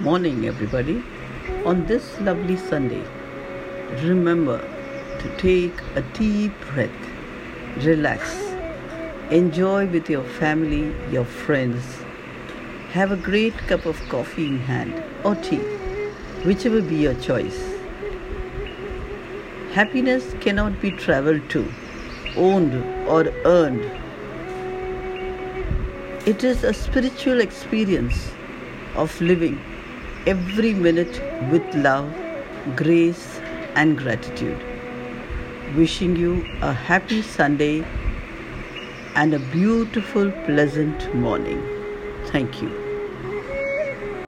morning, everybody. On this lovely Sunday, remember to take a deep breath, relax, enjoy with your family, your friends. Have a great cup of coffee in hand or tea, whichever be your choice. Happiness cannot be traveled to, owned, or earned. It is a spiritual experience of living every minute with love, grace, and gratitude. Wishing you a happy Sunday and a beautiful, pleasant morning. Thank you.